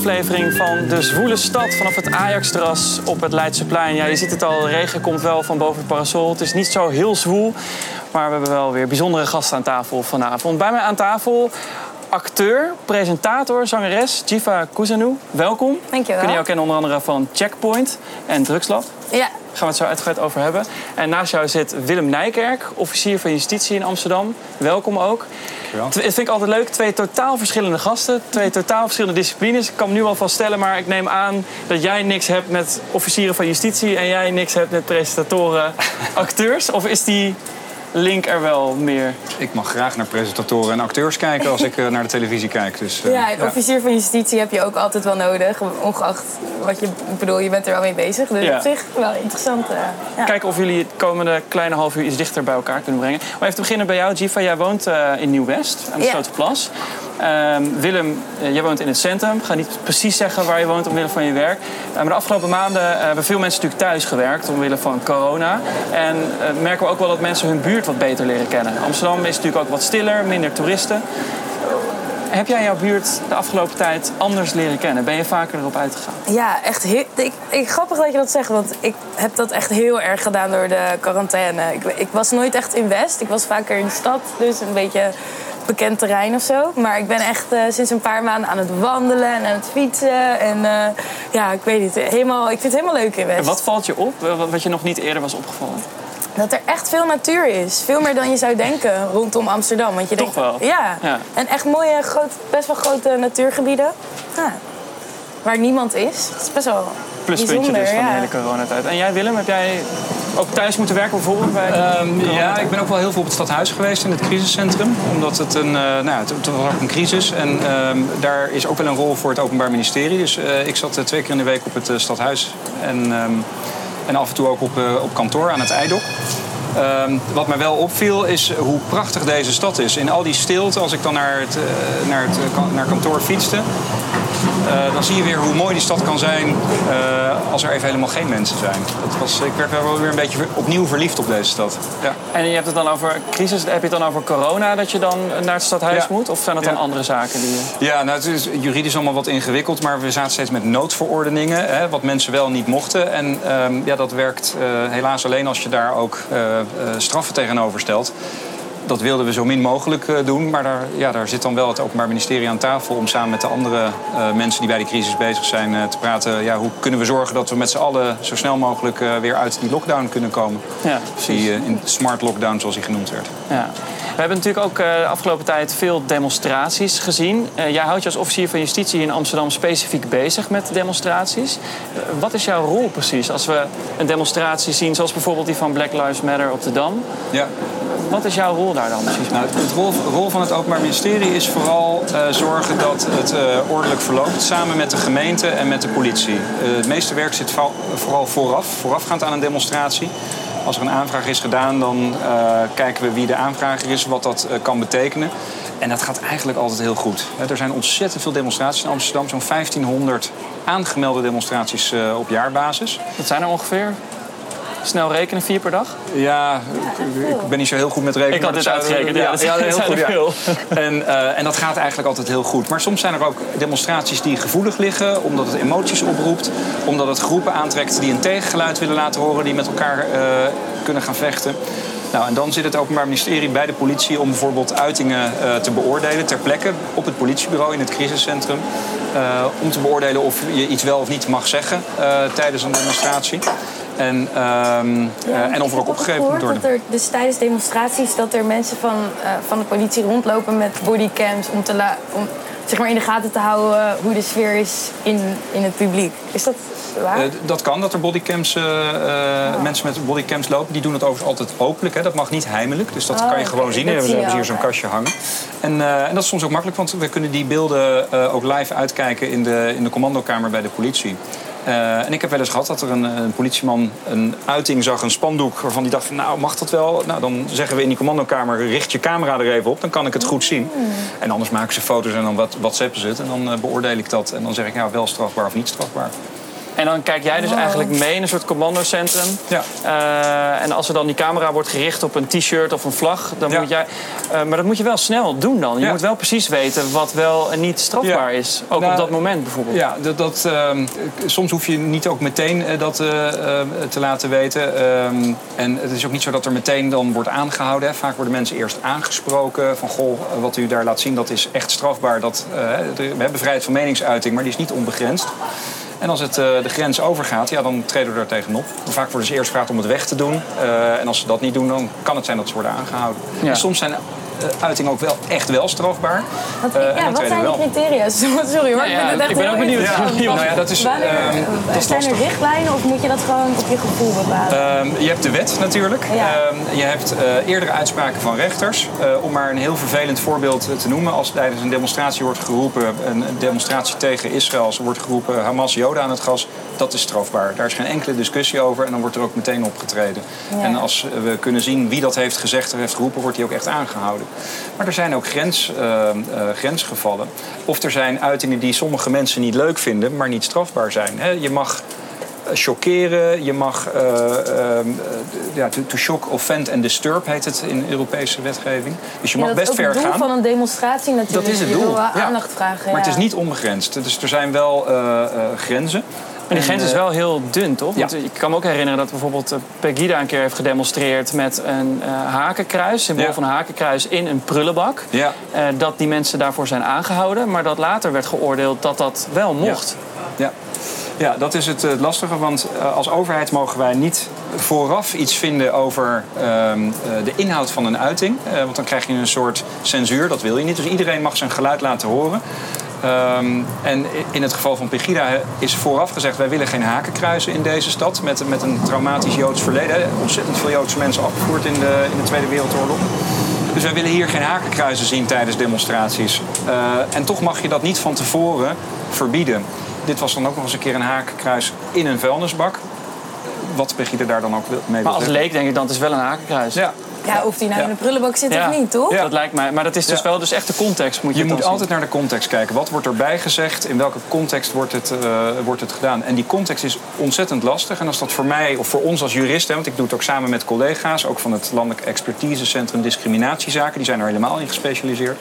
aflevering van De Zwoele Stad vanaf het Ajax-terras op het Leidseplein. Ja, je ziet het al, regen komt wel van boven het parasol. Het is niet zo heel zwoel, maar we hebben wel weer bijzondere gasten aan tafel vanavond. Bij mij aan tafel acteur, presentator, zangeres Jiva Kuzanu. Welkom. Dankjewel. Kun je jou kennen onder andere van Checkpoint en Drugslab. Ja. Gaan we het zo uitgebreid over hebben. En naast jou zit Willem Nijkerk, officier van justitie in Amsterdam. Welkom ook. Dat vind ik altijd leuk. Twee totaal verschillende gasten. Twee totaal verschillende disciplines. Ik kan me nu al vaststellen, maar ik neem aan dat jij niks hebt met officieren van justitie en jij niks hebt met presentatoren, acteurs. Of is die link er wel meer? Ik mag graag naar presentatoren en acteurs kijken als ik eh, naar de televisie kijk. Dus, uh, ja, een officier van justitie heb je ook altijd wel nodig. Ongeacht wat je... Ik bedoel, je bent er wel mee bezig. Dus Ja. op zich wel interessant. eh, ja. Kijken of jullie het komende kleine half uur iets dichter bij elkaar kunnen brengen. Maar even te beginnen bij jou, Jiva. Jij woont eh, in Nieuw-West, aan de Ja. Slotenplas. Ehm, Willem, eh, jij woont in het centrum. Ik ga niet precies zeggen waar je woont omwille van je werk. Eh, maar de afgelopen maanden eh, hebben veel mensen natuurlijk thuis gewerkt omwille van corona. En eh, merken we ook wel dat mensen hun buurt wat beter leren kennen. Amsterdam is natuurlijk ook wat stiller, minder toeristen. Heb jij jouw buurt de afgelopen tijd anders leren kennen? Ben je vaker erop uitgegaan? Ja, echt heel, ik, ik, grappig dat je dat zegt, want ik heb dat echt heel erg gedaan door de quarantaine. Ik, ik was nooit echt in West, ik was vaker in de stad, dus een beetje bekend terrein of zo. Maar ik ben echt eh, sinds een paar maanden aan het wandelen en aan het fietsen. En eh, ja, ik weet niet, helemaal, ik vind het helemaal leuk in West. En wat valt je op, wat je nog niet eerder was opgevallen? Dat er echt veel natuur is. Veel meer dan je zou denken rondom Amsterdam. Want je Toch denkt, wel? Ja. Ja. En echt mooie, groot, best wel grote natuurgebieden. Ja. Waar niemand is. Het is best wel pluspuntje dus van ja. de hele coronatijd. En jij Willem, heb jij ook thuis moeten werken bijvoorbeeld? Bij Ehm, ja, ik ben ook wel heel veel op het stadhuis geweest in het crisiscentrum. Omdat het een, eh, nou, ja, het, het was ook een crisis. En ehm, daar is ook wel een rol voor het Openbaar Ministerie. Dus eh, ik zat eh, twee keer in de week op het stadhuis. En, ehm, en af en toe ook op, eh, op kantoor aan het IJdok. Ehm, wat mij wel opviel is hoe prachtig deze stad is. In al die stilte, als ik dan naar het, eh, naar het eh, naar kantoor fietste... eh, dan zie je weer hoe mooi die stad kan zijn eh, als er even helemaal geen mensen zijn. Dat was, ik werd wel weer een beetje opnieuw verliefd op deze stad. Ja. En je hebt het dan over crisis, heb je het dan over corona dat je dan naar het stadhuis Ja. moet? Of zijn dat dan andere zaken die je... Ja, nou, het is juridisch allemaal wat ingewikkeld, maar we zaten steeds met noodverordeningen, hè, wat mensen wel niet mochten. En ehm, ja, dat werkt eh, helaas alleen als je daar ook straffen tegenover stelt. Dat wilden we zo min mogelijk eh, doen, maar daar, ja, daar zit dan wel het Openbaar Ministerie aan tafel om samen met de andere eh, mensen die bij die crisis bezig zijn eh, te praten. Ja, hoe kunnen we zorgen dat we met z'n allen zo snel mogelijk weer uit die lockdown kunnen komen? Ja, Die eh, in smart lockdown, zoals die genoemd werd. Ja. We hebben natuurlijk ook de afgelopen tijd veel demonstraties gezien. Jij houdt je als officier van justitie in Amsterdam specifiek bezig met demonstraties. Wat is jouw rol precies als we een demonstratie zien, zoals bijvoorbeeld die van Black Lives Matter op de Dam? Ja. Wat is jouw rol daar dan precies? Nou, het rol, rol van het Openbaar Ministerie is vooral eh, zorgen dat het eh, ordelijk verloopt. Samen met de gemeente en met de politie. Eh, het meeste werk zit vooral vooraf, voorafgaand aan een demonstratie. Als er een aanvraag is gedaan, dan eh, kijken we wie de aanvrager is, wat dat eh, kan betekenen. En dat gaat eigenlijk altijd heel goed. Hè, Er zijn ontzettend veel demonstraties in Amsterdam. Zo'n 1500 aangemelde demonstraties eh, op jaarbasis. Dat zijn er ongeveer. Snel rekenen, vier per dag? Ja, ik, ik ben niet zo heel goed met rekenen. Ik had dit zou- uitgerekend, ja, dat zijn- heel goed. veel. En, eh, en dat gaat eigenlijk altijd heel goed. Maar soms zijn er ook demonstraties die gevoelig liggen, omdat het emoties oproept, omdat het groepen aantrekt die een tegengeluid willen laten horen, die met elkaar eh, kunnen gaan vechten. Nou, en dan zit het Openbaar Ministerie bij de politie om bijvoorbeeld uitingen eh, te beoordelen ter plekke op het politiebureau in het crisiscentrum. om te beoordelen of je iets wel of niet mag zeggen tijdens een demonstratie. En, eh, en of er ook opgegeven moet worden. Dat er dus tijdens demonstraties dat er mensen van, eh, van de politie rondlopen met bodycams om, te la- om zeg maar in de gaten te houden hoe de sfeer is in, in het publiek. Is dat waar? Eh, dat kan, dat er bodycams, eh, mensen met bodycams lopen. Die doen het overigens altijd openlijk. Hè. Dat mag niet heimelijk. Dus dat Oh, kan je gewoon zien. We hebben hier zo'n kastje hangen. En, en dat is soms ook makkelijk, want we kunnen die beelden ook live uitkijken in de, in de commandokamer bij de politie. Eh, en ik heb wel eens gehad dat er een, een politieman een uiting zag, een spandoek, waarvan die dacht van nou mag dat wel? Nou dan zeggen we in die commandokamer richt je camera er even op, dan kan ik het goed zien. En anders maken ze foto's en dan wat, whatsappen ze het en dan eh, beoordeel ik dat. En dan zeg ik nou wel strafbaar of niet strafbaar. En dan kijk jij dus Wow. eigenlijk mee in een soort commandocentrum. Ja. Eh, en als er dan die camera wordt gericht op een t-shirt of een vlag, dan Ja. moet jij. eh, maar dat moet je wel snel doen dan. Je Ja. moet wel precies weten wat wel en niet strafbaar Ja. is. Ook Nou, op dat moment bijvoorbeeld. Ja, dat, dat, ehm, soms hoef je niet ook meteen eh, dat te laten weten. Ehm, en het is ook niet zo dat er meteen dan wordt aangehouden. Hè. Vaak worden mensen eerst aangesproken van... goh, wat u daar laat zien, dat is echt strafbaar. Dat, eh, we hebben vrijheid van meningsuiting, maar die is niet onbegrensd. En als het eh, de grens overgaat, ja, dan treden we daar tegenop. Vaak worden ze eerst gevraagd om het weg te doen. Eh, en als ze dat niet doen, dan kan het zijn dat ze worden aangehouden. Ja. En soms zijn eh, uitingen ook wel echt wel strafbaar. Wat, Eh, en ja, wat zijn de criteria? Sorry hoor, Nou ja, ik, echt ben heel ook benieuwd. Ja, nou ja, dat is, Wanneer, ehm, dat is zijn er lastig. richtlijnen of moet je dat gewoon op je gevoel bepalen? Ehm, je hebt de wet natuurlijk. Ja. Ehm, je hebt eh, eerdere uitspraken van rechters. Eh, om maar een heel vervelend voorbeeld te noemen. Als tijdens een demonstratie wordt geroepen, een demonstratie tegen Israël, wordt geroepen Hamas Joden aan het gas, dat is strafbaar. Daar is geen enkele discussie over en dan wordt er ook meteen opgetreden. Ja. En als we kunnen zien wie dat heeft gezegd of heeft geroepen, wordt hij ook echt aangehouden. Maar er zijn ook grens, eh, eh, grensgevallen. Of er zijn uitingen die sommige mensen niet leuk vinden, maar niet strafbaar zijn. Je mag eh, chockeren, je mag eh, ehm, eh, ja, to, to shock, offend and disturb heet het in Europese wetgeving. Dus je Ja, mag dat is best ook ver het doel gaan. van een demonstratie natuurlijk. Dat is het Je doel. wil wel ja. aandacht vragen. Maar het is niet onbegrensd. Dus er zijn wel eh, eh, grenzen. Maar die grens En, is eh, wel heel dun, toch? Want ja. ik kan me ook herinneren dat bijvoorbeeld eh, Pegida een keer heeft gedemonstreerd met een eh, hakenkruis, symbool Ja. van een hakenkruis, in een prullenbak. Ja. Dat die mensen daarvoor zijn aangehouden, maar dat later werd geoordeeld dat dat wel mocht. Ja. Ja, dat is het lastige, want als overheid mogen wij niet vooraf iets vinden over ehm, eh, de inhoud van een uiting. Want dan krijg je een soort censuur, dat wil je niet. Dus iedereen mag zijn geluid laten horen. Ehm, en in het geval van Pegida is vooraf gezegd... wij willen geen hakenkruizen in deze stad met, met een traumatisch Joods verleden. Ontzettend veel Joodse mensen afgevoerd in de, in de Tweede Wereldoorlog. Dus wij willen hier geen hakenkruizen zien tijdens demonstraties. Eh, en toch mag je dat niet van tevoren verbieden. Dit was dan ook nog eens een keer een hakenkruis in een vuilnisbak. Wat Pegida daar dan ook mee wil Maar als leek denk ik dan, het is wel een hakenkruis. Ja, Ja, of die nou Ja. in een prullenbak zit Ja. of niet, toch? Ja. Dat lijkt mij. Maar dat is dus Ja. wel dus echt de context. Moet je, Je moet altijd naar de context kijken. Wat wordt erbij gezegd? In welke context wordt het, eh, wordt het gedaan? En die context is ontzettend lastig. En als dat voor mij of voor ons als juristen... want ik doe het ook samen met collega's... ook van het Landelijk Expertisecentrum Discriminatiezaken... die zijn er helemaal in gespecialiseerd...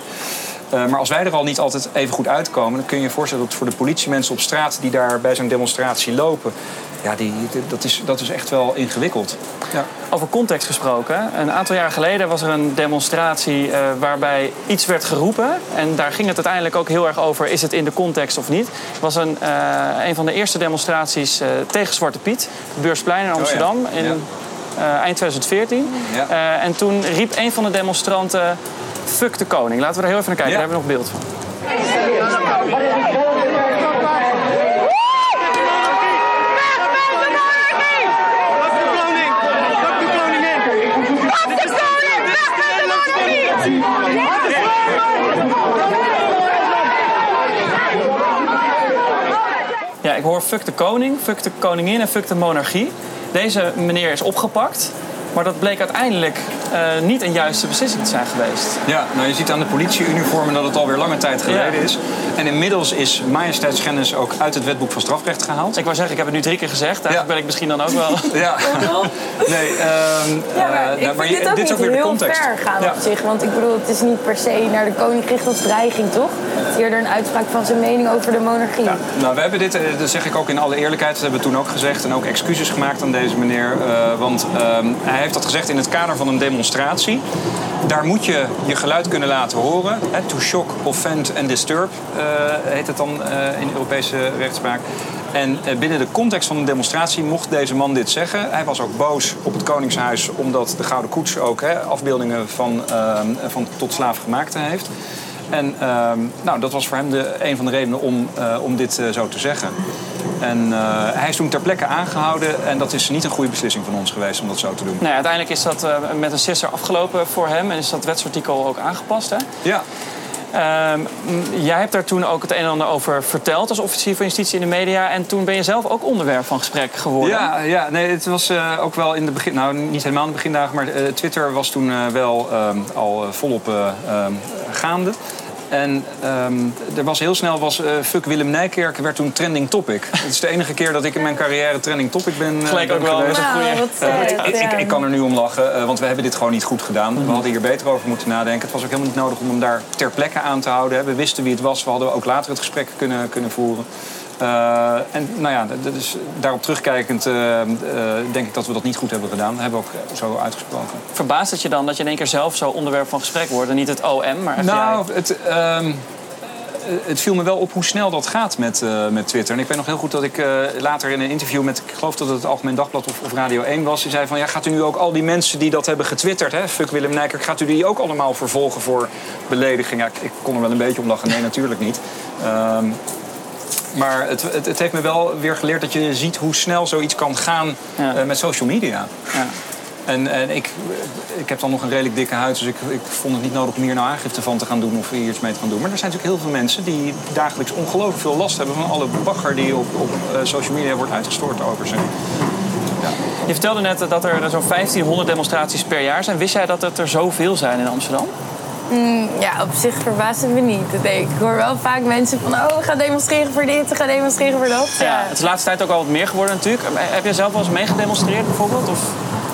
Eh, maar als wij er al niet altijd even goed uitkomen... dan kun je je voorstellen dat voor de politiemensen op straat... die daar bij zo'n demonstratie lopen... ja, die, dat, is, dat is echt wel ingewikkeld. Ja. Over context gesproken. Een aantal jaar geleden was er een demonstratie eh, waarbij iets werd geroepen. En daar ging het uiteindelijk ook heel erg over: is het in de context of niet? Het was een, eh, een van de eerste demonstraties eh, tegen Zwarte Piet, Beursplein in Amsterdam. In, Ja. eind 2014. Ja. Eh, en toen riep een van de demonstranten: Fuck de koning. Laten we er heel even naar kijken, daar hebben we nog beeld van. Hoor fuck de koning, fuck de koningin en fuck de monarchie. Deze meneer is opgepakt. Maar dat bleek uiteindelijk eh, niet een juiste beslissing te zijn geweest. Ja, nou je ziet aan de politieuniformen dat het alweer lange tijd geleden Ja. is. En inmiddels is majesteitsschennis ook uit het wetboek van strafrecht gehaald. Ik wou zeggen, ik heb het nu drie keer gezegd. Eigenlijk Ja. ben ik misschien dan ook wel... Ja, nee, ehm, Ja, maar eh, ik nou, je- dit ook dit is niet ook weer de heel context. ver gaan Ja. op zich. Want ik bedoel, het is niet per se naar de koning gericht als dreiging, toch? Eerder een uitspraak van zijn mening over de monarchie. Ja, nou, we hebben dit, eh, dat zeg ik ook in alle eerlijkheid, dat hebben we toen ook gezegd en ook excuses gemaakt aan deze meneer. eh, want ehm, hij heeft dat gezegd in het kader van een demonstratie. Daar moet je je geluid kunnen laten horen. Hè, to shock, offend en disturb eh, heet het dan in Europese rechtspraak. En binnen de context van een demonstratie mocht deze man dit zeggen. Hij was ook boos op het Koningshuis omdat de Gouden Koets ook hè, afbeeldingen van, ehm, van tot slaafgemaakte heeft. En ehm, nou, dat was voor hem de, een van de redenen om, eh, om dit eh, zo te zeggen. En eh, hij is toen ter plekke aangehouden en dat is niet een goede beslissing van ons geweest om dat zo te doen. Nou ja, uiteindelijk is dat met een sisser afgelopen voor hem. En is dat wetsartikel ook aangepast, hè? Ja, Ehm, jij hebt daar toen ook het een en ander over verteld als officier van justitie in de media. En toen ben je zelf ook onderwerp van gesprek geworden. ja, ja nee, het was ook wel in de begin, nou niet helemaal in de begindagen, maar Twitter was toen wel ehm, al volop gaande. En ehm, er was heel snel, was, eh, fuck Willem Nijkerk werd toen trending topic. Het is de enige keer dat ik in mijn carrière trending topic ben, eh, Gelijk ben ook wel. geweest. Nou, wat Eh, ik, ik, kan er nu om lachen, eh, want we hebben dit gewoon niet goed gedaan. We hadden hier beter over moeten nadenken. Het was ook helemaal niet nodig om hem daar ter plekke aan te houden. hè. We wisten wie het was. We hadden ook later het gesprek kunnen, kunnen voeren. Eh, en nou ja, dus daarop terugkijkend eh, eh, denk ik dat we dat niet goed hebben gedaan. Dat hebben we ook zo uitgesproken. Verbaast het je dan dat je in één keer zelf zo onderwerp van gesprek wordt en niet het OM, maar echt Nou, jij? het, ehm, het viel me wel op hoe snel dat gaat met, met Twitter. En ik weet nog heel goed dat ik later in een interview met, ik geloof dat het het Algemeen Dagblad of, of Radio 1 was, die zei van ja, gaat u nu ook al die mensen die dat hebben getwitterd, hè, fuck Willem Nijkerk, gaat u die ook allemaal vervolgen voor belediging? Ja, ik, ik kon er wel een beetje om lachen, nee, natuurlijk niet. Ehm, maar het, het, het heeft me wel weer geleerd dat je ziet hoe snel zoiets kan gaan Ja. eh, met social media. Ja. En, en ik, ik heb dan nog een redelijk dikke huid, dus ik, ik vond het niet nodig om hier nou aangifte van te gaan doen of hier iets mee te gaan doen. Maar er zijn natuurlijk heel veel mensen die dagelijks ongelooflijk veel last hebben van alle bagger die op, op eh, social media wordt uitgestort over ze. Je vertelde net dat er zo'n 1500 demonstraties per jaar zijn. Wist jij dat het er zoveel zijn in Amsterdam? Ja, op zich verbaast het me niet. Ik hoor wel vaak mensen van, oh, we gaan demonstreren voor dit, we gaan demonstreren voor dat. Ja. Het is de laatste tijd ook al wat meer geworden natuurlijk. Heb jij zelf wel eens meegedemonstreerd bijvoorbeeld? Of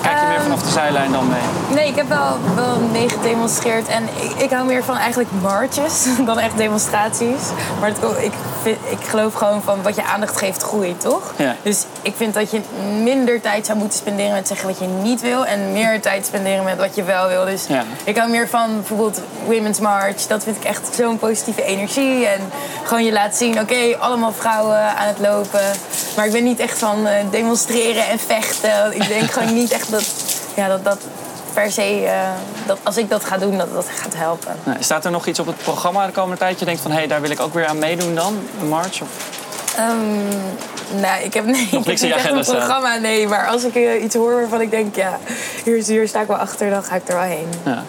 kijk je meer vanaf de zijlijn dan mee? Nee, ik heb wel, wel meegedemonstreerd en ik, ik hou meer van eigenlijk marches dan echt demonstraties. Maar het, ik, vind, ik geloof gewoon van wat je aandacht geeft groeit, toch? Ja. Dus ik vind dat je minder tijd zou moeten spenderen met zeggen wat je niet wil en meer tijd spenderen met wat je wel wil. Dus Ja. ik hou meer van bijvoorbeeld Women's March. Dat vind ik echt zo'n positieve energie. En gewoon je laat zien, oké, allemaal vrouwen aan het lopen. Maar ik ben niet echt van eh, demonstreren en vechten. Ik denk gewoon niet echt dat ja, dat, dat per se, eh, dat als ik dat ga doen, dat dat gaat helpen. Nee, staat er nog iets op het programma de komende tijd? Je denkt van, hé, hey, daar wil ik ook weer aan meedoen dan? Een march? Of... Ehm, nee, ik heb, nee, ik heb niks in je agenda staan? programma, nee. Maar als ik eh, iets hoor waarvan ik denk, ja, hier, hier sta ik wel achter, dan ga ik er wel heen. Ja.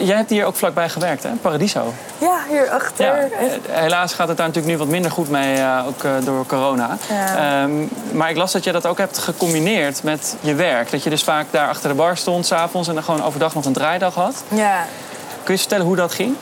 Jij hebt hier ook vlakbij gewerkt, hè? Paradiso. Ja, hier achter. Ja, eh, helaas gaat het daar natuurlijk nu wat minder goed mee, eh, ook door corona. Ja. Ehm, maar ik las dat je dat ook hebt gecombineerd met je werk. Dat je dus vaak daar achter de bar stond, s'avonds, en dan gewoon overdag nog een draaidag had. Ja. Kun je vertellen hoe dat ging?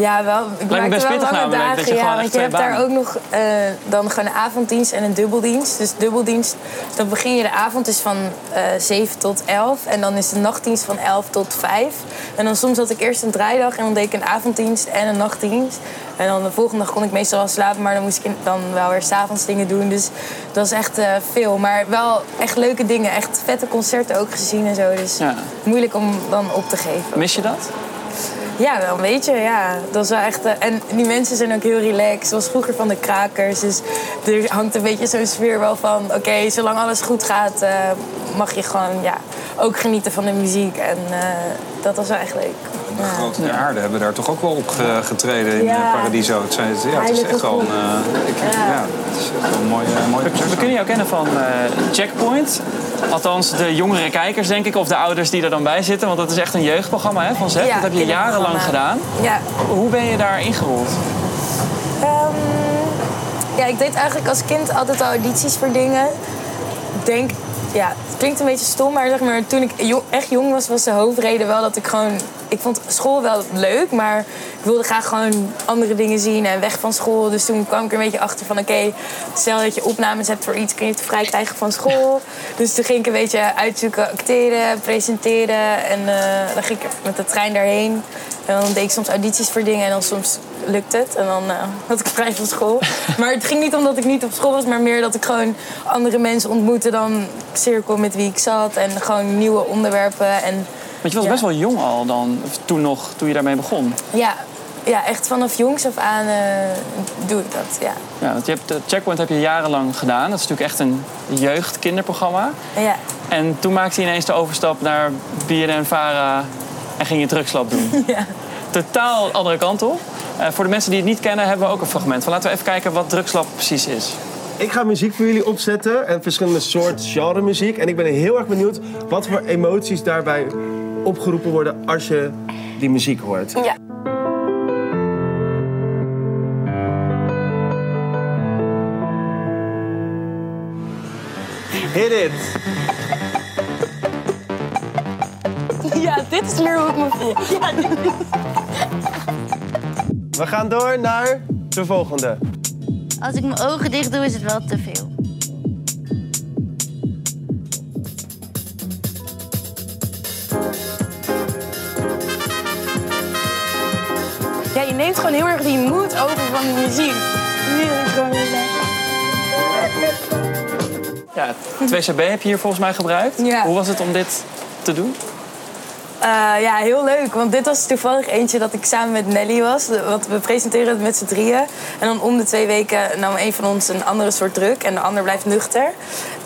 Ja, wel. Ik maakte wel lange namelijk, dagen, ja, want je hebt daar ook nog eh, dan gewoon een avonddienst en een dubbeldienst. Dus dubbeldienst, dan begin je de avond is van eh 7 tot 11 en dan is de nachtdienst van 11 tot 5. En dan soms had ik eerst een draaidag en dan deed ik een avonddienst en een nachtdienst. En dan de volgende dag kon ik meestal wel slapen, maar dan moest ik dan wel weer s'avonds dingen doen. Dus dat was echt eh, veel. Maar wel echt leuke dingen, echt vette concerten ook gezien en zo. Dus Ja. moeilijk om dan op te geven. Mis je dat? Ja, wel een beetje, ja. Dat is echt... eh, en die mensen zijn ook heel relaxed. Was vroeger van de krakers. Dus er hangt een beetje zo'n sfeer wel van... Oké, zolang alles goed gaat, eh, mag je gewoon ja, ook genieten van de muziek. En eh, dat was wel. De grote der aarde hebben daar toch ook wel op ge- getreden in Ja. eh, Paradiso. Het, zijn, ja, het is echt wel een, eh, ik, Ja. ja. het is echt wel een mooie, mooie We kunnen jou kennen van eh, Checkpoint. Althans, de jongere kijkers, denk ik, of de ouders die er dan bij zitten. Want dat is echt een jeugdprogramma hè, van ZEP. Ja, dat heb je jarenlang gedaan. Ja. Hoe ben je daar ingerold? Ehm, ja, ik deed eigenlijk als kind altijd al audities voor dingen. Ik denk, ja, het klinkt een beetje stom, maar zeg maar, toen ik jo- echt jong was, was de hoofdreden wel dat ik gewoon... Ik vond school wel leuk, maar ik wilde graag gewoon andere dingen zien en weg van school. Dus toen kwam ik er een beetje achter van, oké, stel dat je opnames hebt voor iets, kun je het vrij krijgen van school. Dus toen ging ik een beetje uitzoeken, acteren, presenteren en eh, dan ging ik met de trein daarheen. En dan deed ik soms audities voor dingen en dan soms lukt het. En dan eh, had ik vrij van school. Maar het ging niet omdat ik niet op school was, maar meer dat ik gewoon andere mensen ontmoette dan cirkel met wie ik zat. En gewoon nieuwe onderwerpen. En Want je was Ja. best wel jong al dan, toen nog, toen je daarmee begon. ja, ja echt vanaf jongs af aan eh, doe ik dat. Ja. Ja, want je hebt, eh, Checkpoint heb je jarenlang gedaan. Dat is natuurlijk echt een jeugdkinderprogramma. Ja. En toen maakte je ineens de overstap naar BNN-Vara en ging je drugslab doen. Ja. Totaal andere kant op. Eh, voor de mensen die het niet kennen, hebben we ook een fragment van. Laten we even kijken wat drugslab precies is. Ik ga muziek voor jullie opzetten en verschillende soorten genre muziek. En ik ben heel erg benieuwd wat voor emoties daarbij opgeroepen worden als je die muziek hoort. Ja. Hit it! ja, dit is meer hoe ik me voel. Ja, We gaan door naar de volgende. Als ik mijn ogen dicht doe, is het wel te veel. Neemt gewoon heel erg die moed over van de muziek. Ja, 2CB heb je hier volgens mij gebruikt. Ja. Hoe was het om dit te doen? Eh, ja, heel leuk. Want dit was toevallig eentje dat ik samen met Nelly was. Want we presenteren het met z'n drieën. En dan om de twee weken nam een van ons een andere soort druk. En de ander blijft nuchter.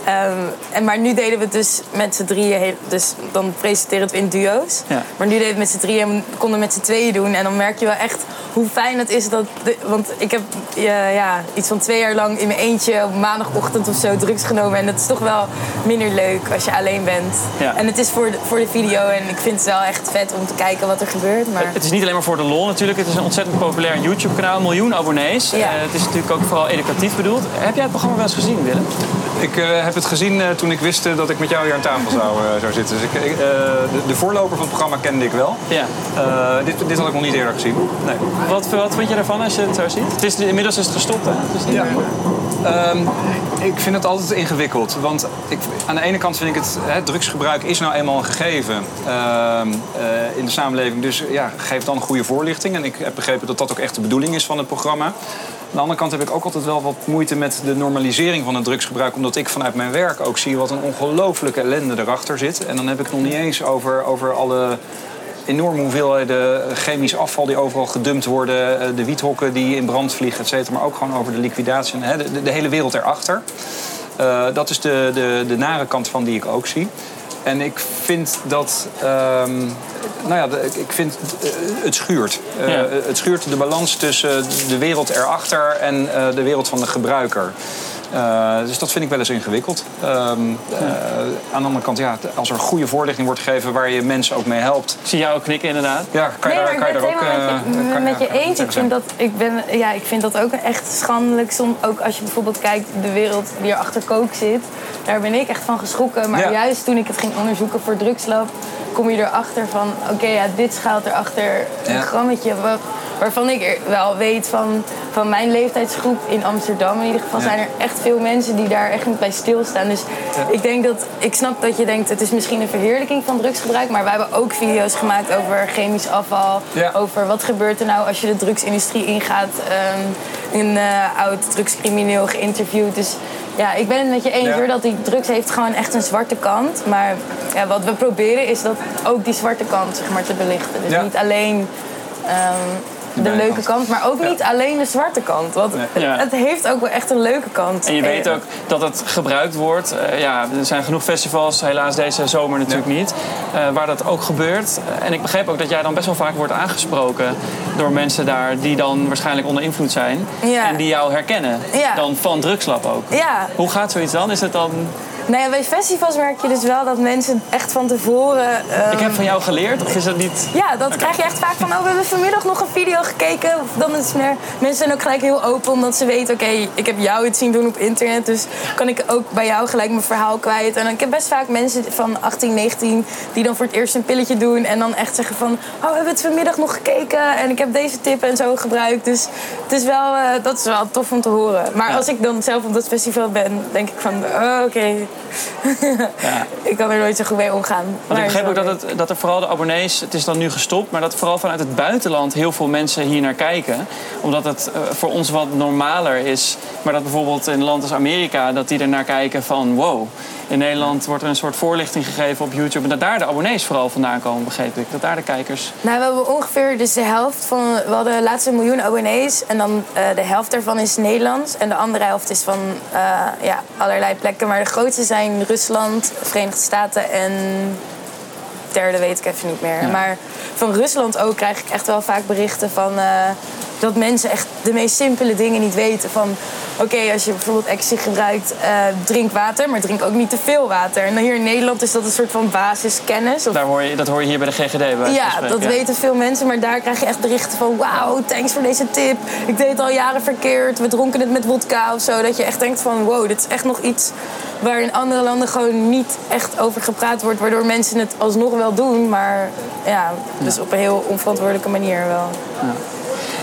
Ehm, en, maar nu deden we het dus met z'n drieën. Dus dan presenteren we het in duo's. Ja. Maar nu deden we het met z'n drieën en konden met z'n tweeën doen. En dan merk je wel echt hoe fijn het is. Dat de- want ik heb ja, ja, iets van twee jaar lang in mijn eentje op maandagochtend of zo drugs genomen. En dat is toch wel minder leuk als je alleen bent. Ja. En het is voor de, voor de video en ik vind het wel echt vet om te kijken wat er gebeurt. Maar Het is niet alleen maar voor de lol natuurlijk. Het is een ontzettend populair YouTube-kanaal. Miljoen abonnees. Ja. Eh, het is natuurlijk ook vooral educatief bedoeld. Heb jij het programma wel eens gezien, Willem? Ik eh, heb het gezien eh, toen ik wist eh, dat ik met jou hier aan tafel zou, zou zitten. Dus ik, ik, de, de voorloper van het programma kende ik wel. Ja. Dit, dit had ik nog niet eerder gezien. Nee. Wat, wat vind je ervan als je het zo ziet? Het is, inmiddels is het gestopt, hè? Het is niet Ja. meer- Ehm, ik vind het altijd ingewikkeld. Want ik, aan de ene kant vind ik het, hè, drugsgebruik is nou eenmaal een gegeven ehm, eh, in de samenleving. Dus ja, geef dan goede voorlichting. En ik heb begrepen dat dat ook echt de bedoeling is van het programma. Aan de andere kant heb ik ook altijd wel wat moeite met de normalisering van het drugsgebruik. Omdat ik vanuit mijn werk ook zie wat een ongelooflijke ellende erachter zit. En dan heb ik het nog niet eens over, over alle enorme hoeveelheden chemisch afval die overal gedumpt worden. eh, De wiethokken die in brand vliegen, et cetera. Maar ook gewoon over de liquidatie. de, de hele wereld erachter. Eh, dat is de, de, de nare kant van die ik ook zie. En ik vind dat. ehm, nou ja, de- ik- vind eh, het schuurt. Eh, Ja. Het schuurt de balans tussen de wereld erachter en eh, de wereld van de gebruiker. Eh, dus dat vind ik wel eens ingewikkeld. Ehm, eh, aan de andere kant, ja, als er goede voorlichting wordt gegeven waar je mensen ook mee helpt. Ik zie jou ook knikken, inderdaad. Ja, kan je nee, daar, maar ik kan ben je het daar ook... helemaal met je, eh, kan- met je eens. Ik vind, dat, ik, ben, ja, ik vind dat ook echt schandelijk. Som, ook als je bijvoorbeeld kijkt, de wereld die er achter kook zit. Daar ben ik echt van geschrokken. Maar Ja. juist toen ik het ging onderzoeken voor Drugslab... kom je erachter van, oké, ja, dit schuilt erachter een grammetje... Wat, waarvan ik wel weet van, van mijn leeftijdsgroep in Amsterdam... in ieder geval Ja. zijn er echt veel mensen die daar echt niet bij stilstaan. Dus ik denk dat, ik snap dat je denkt, het is misschien een verheerlijking van drugsgebruik... maar wij hebben ook video's gemaakt over chemisch afval... Ja. over wat gebeurt er nou als je de drugsindustrie ingaat. Ehm, een eh, oud drugscrimineel geïnterviewd. Dus ja, ik ben het met je eens Ja. hoor, dat die drugs heeft gewoon echt een zwarte kant. Maar ja, wat we proberen is dat ook die zwarte kant zeg maar, te belichten. Dus Ja. niet alleen ehm, de leuke kant, maar ook niet alleen de zwarte kant. Want het heeft ook wel echt een leuke kant. En je weet Eh, ook dat het gebruikt wordt. Eh, ja, er zijn genoeg festivals, helaas deze zomer natuurlijk niet, eh, waar dat ook gebeurt. En ik begreep ook dat jij dan best wel vaak wordt aangesproken door mensen daar die dan waarschijnlijk onder invloed zijn en die jou herkennen. Dan van drugslab ook. Ja, Hoe gaat zoiets dan? Is het dan. Nou ja, bij festivals merk je dus wel dat mensen echt van tevoren... ehm, Ik heb van jou geleerd, of is dat niet. Ja, dat krijg je echt vaak van, oh, we hebben vanmiddag nog een video gekeken. Of Dan is meer, mensen zijn ook gelijk heel open, omdat ze weten, oké, ik heb jou het zien doen op internet. Dus kan ik ook bij jou gelijk mijn verhaal kwijt. En ik heb best vaak mensen van 18, 19 die dan voor het eerst een pilletje doen. En dan echt zeggen van, oh, we hebben het vanmiddag nog gekeken. En ik heb deze tip en zo gebruikt. Dus het is wel, eh, dat is wel tof om te horen. Maar Ja. als ik dan zelf op dat festival ben, denk ik van, oh, oké. Ja. ik kan er nooit zo goed mee omgaan. Want Maar ik begreep ook dat, het, dat er vooral de abonnees, het is dan nu gestopt, maar dat vooral vanuit het buitenland heel veel mensen hier naar kijken. Omdat het eh, voor ons wat normaler is. Maar dat bijvoorbeeld in een land als Amerika, dat die er naar kijken van wow. In Nederland wordt er een soort voorlichting gegeven op YouTube. En dat daar de abonnees vooral vandaan komen, begreep ik. Dat daar de kijkers. Nou, we hebben ongeveer dus de helft van... We hadden laatst een miljoen abonnees. En dan eh, de helft daarvan is Nederlands. En de andere helft is van eh, ja, allerlei plekken. Maar de grootste zijn Rusland, Verenigde Staten en... Derde weet ik even niet meer. Ja. Maar van Rusland ook krijg ik echt wel vaak berichten van... eh, dat mensen echt de meest simpele dingen niet weten. Van, oké, als je bijvoorbeeld ecstasy gebruikt, eh, drink water, maar drink ook niet te veel water. En dan hier in Nederland is dat een soort van basiskennis. Of Daar hoor je, dat hoor je hier bij de GGD. bij ja, dat weten veel mensen, maar daar krijg je echt berichten van... wauw, thanks voor deze tip. Ik deed het al jaren verkeerd. We dronken het met wodka of zo. Dat je echt denkt van, wow, dit is echt nog iets... waar in andere landen gewoon niet echt over gepraat wordt... waardoor mensen het alsnog wel doen, maar ja, dus op een heel onverantwoordelijke manier wel.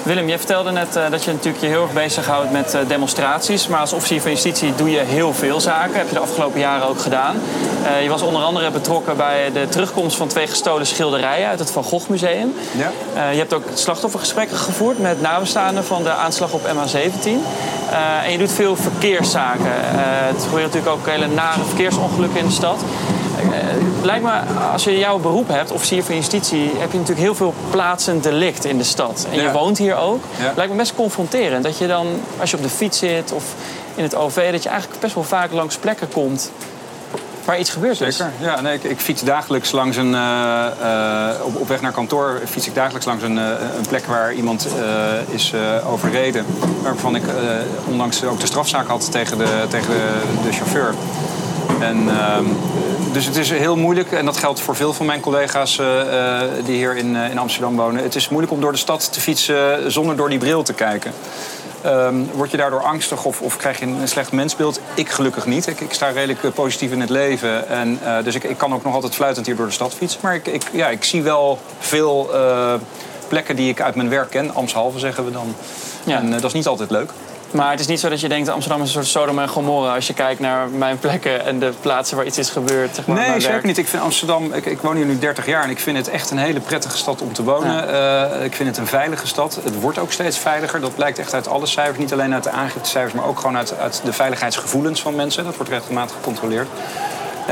Willem, je vertelde net eh, dat je natuurlijk je heel erg bezighoudt met eh, demonstraties. Maar als officier van justitie doe je heel veel zaken. Heb je de afgelopen jaren ook gedaan. Eh, je was onder andere betrokken bij de terugkomst van twee gestolen schilderijen uit het Van Gogh Museum. Ja. Je hebt ook slachtoffergesprekken gevoerd met nabestaanden van de aanslag op MH17. Eh, en je doet veel verkeerszaken. Het gebeuren natuurlijk ook hele nare verkeersongelukken in de stad. Eh, Het lijkt me, als je jouw beroep hebt, officier van justitie, heb je natuurlijk heel veel plaatsen delict in de stad. En je woont hier ook. Ja. Lijkt me best confronterend dat je dan, als je op de fiets zit of in het OV, dat je eigenlijk best wel vaak langs plekken komt waar iets gebeurd is. Zeker. Ja, nee, ik, ik fiets dagelijks langs een. eh, eh, op, op weg naar kantoor fiets ik dagelijks langs een, eh, een plek waar iemand eh, is eh, overreden. Waarvan ik eh, onlangs ook de strafzaak had tegen de, tegen de, de chauffeur. En, ehm, dus het is heel moeilijk, en dat geldt voor veel van mijn collega's eh, eh, die hier in, eh, in Amsterdam wonen. Het is moeilijk om door de stad te fietsen zonder door die bril te kijken. Ehm, word je daardoor angstig of, of krijg je een slecht mensbeeld? Ik gelukkig niet. Ik, ik sta redelijk positief in het leven. En, dus ik, ik kan ook nog altijd fluitend hier door de stad fietsen. Maar ik, ik, ja, ik zie wel veel plekken die ik uit mijn werk ken. Amshalve zeggen we dan. Ja. En dat is niet altijd leuk. Maar het is niet zo dat je denkt, Amsterdam is een soort Sodom en Gomorra als je kijkt naar mijn plekken en de plaatsen waar iets is gebeurd. Zeg maar, Nee, zeker niet. Ik vind Amsterdam, ik, ik woon hier nu 30 jaar en ik vind het echt een hele prettige stad om te wonen. Eh, ik vind het een veilige stad. Het wordt ook steeds veiliger. Dat blijkt echt uit alle cijfers. Niet alleen uit de aangiftecijfers, maar ook gewoon uit, uit de veiligheidsgevoelens van mensen. Dat wordt regelmatig gecontroleerd.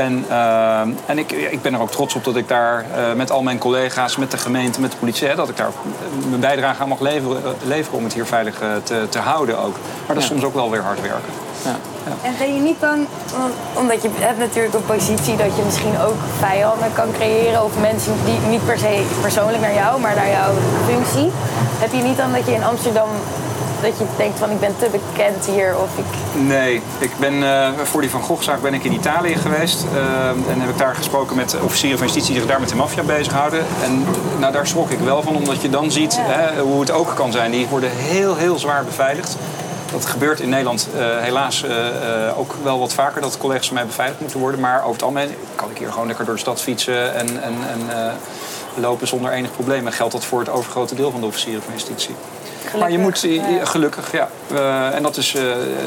En, eh, en ik, ja, ik ben er ook trots op dat ik daar eh, met al mijn collega's, met de gemeente, met de politie, hè, dat ik daar mijn bijdrage aan mag leveren, eh, leveren om het hier veilig eh, te, te houden ook. Maar dat is Ja. soms ook wel weer hard werken. En ben je niet bang, want- omdat je hebt natuurlijk een positie dat je misschien ook vijanden kan creëren of mensen die niet per se persoonlijk naar jou, maar naar jouw functie. Heb je niet dan dat je in Amsterdam dat je denkt van ik ben te bekend hier of ik. Nee, ik ben, eh, voor die Van Gogh-zaak ben ik in Italië geweest. eh, en heb ik daar gesproken met officieren van justitie die zich daar met de maffia bezighouden. En nou, daar schrok ik wel van, omdat je dan ziet hè, hoe het ook kan zijn. Die worden heel, heel zwaar beveiligd. Dat gebeurt in Nederland eh, helaas ook wel wat vaker, dat collega's van mij beveiligd moeten worden. Maar over het algemeen kan ik hier gewoon lekker door de stad fietsen en, en, en lopen zonder enig probleem. En geldt dat voor het overgrote deel van de officieren van justitie. Maar je moet, ja. gelukkig, ja. Eh, en dat is, eh,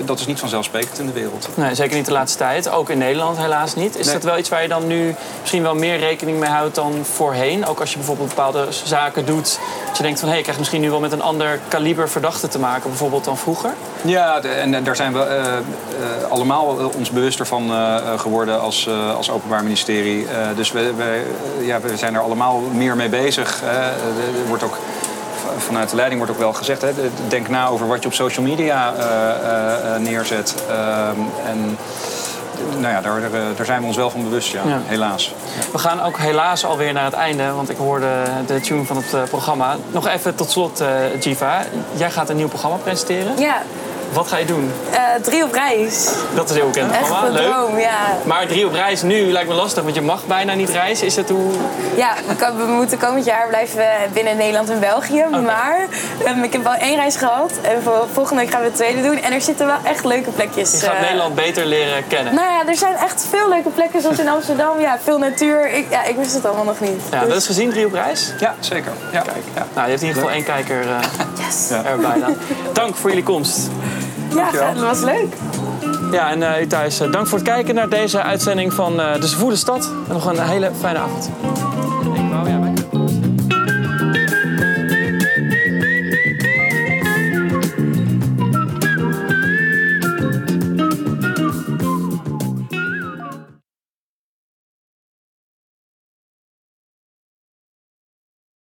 dat is niet vanzelfsprekend in de wereld. Nee, zeker niet de laatste tijd. Ook in Nederland helaas niet. Is Nee. dat wel iets waar je dan nu misschien wel meer rekening mee houdt dan voorheen? Ook als je bijvoorbeeld bepaalde zaken doet. Dat je denkt van hé, ik krijg misschien nu wel met een ander kaliber verdachte te maken, bijvoorbeeld dan vroeger. Ja, de- en, en daar zijn we eh, allemaal ons bewuster van geworden als, eh, als Openbaar Ministerie. Eh, dus we, we, ja, we zijn er allemaal meer mee bezig. Eh, er wordt ook vanuit de leiding wordt ook wel gezegd, hè, de- denk na over wat je op social media eh, eh, eh, neerzet. Ehm, en nou ja, daar, zijn we ons wel van bewust, ja, Ja. helaas. We gaan ook helaas alweer naar het einde, want ik hoorde de tune van het programma. Nog even tot slot, eh Jiva. Jij gaat een nieuw programma presenteren. Ja, Wat ga je doen? eh, drie op reis. Dat is heel bekend Echt een Leuk. droom, ja. Maar drie op reis nu lijkt me lastig, want je mag bijna niet reizen. Is dat hoe... Ja, we, kan- we moeten komend jaar blijven we binnen Nederland en België. Maar ehm, ik heb al één reis gehad. En voor, volgende week gaan we de tweede doen. En er zitten wel echt leuke plekjes. Je gaat eh, Nederland beter leren kennen. Nou ja, er zijn echt veel leuke plekken zoals in Amsterdam. Ja, veel natuur. Ik, ja, ik wist het allemaal nog niet. Ja, Dus- dat is gezien, drie op reis? Ja, zeker. Ja. Kijk, Ja. nou, je hebt in ieder geval één kijker eh, yes. erbij dan. Dank voor jullie komst. Ja, dat was leuk. Ja, en eh, u thuis, eh, dank voor het kijken naar deze uitzending van eh De Zwoele Stad. En nog een hele fijne avond.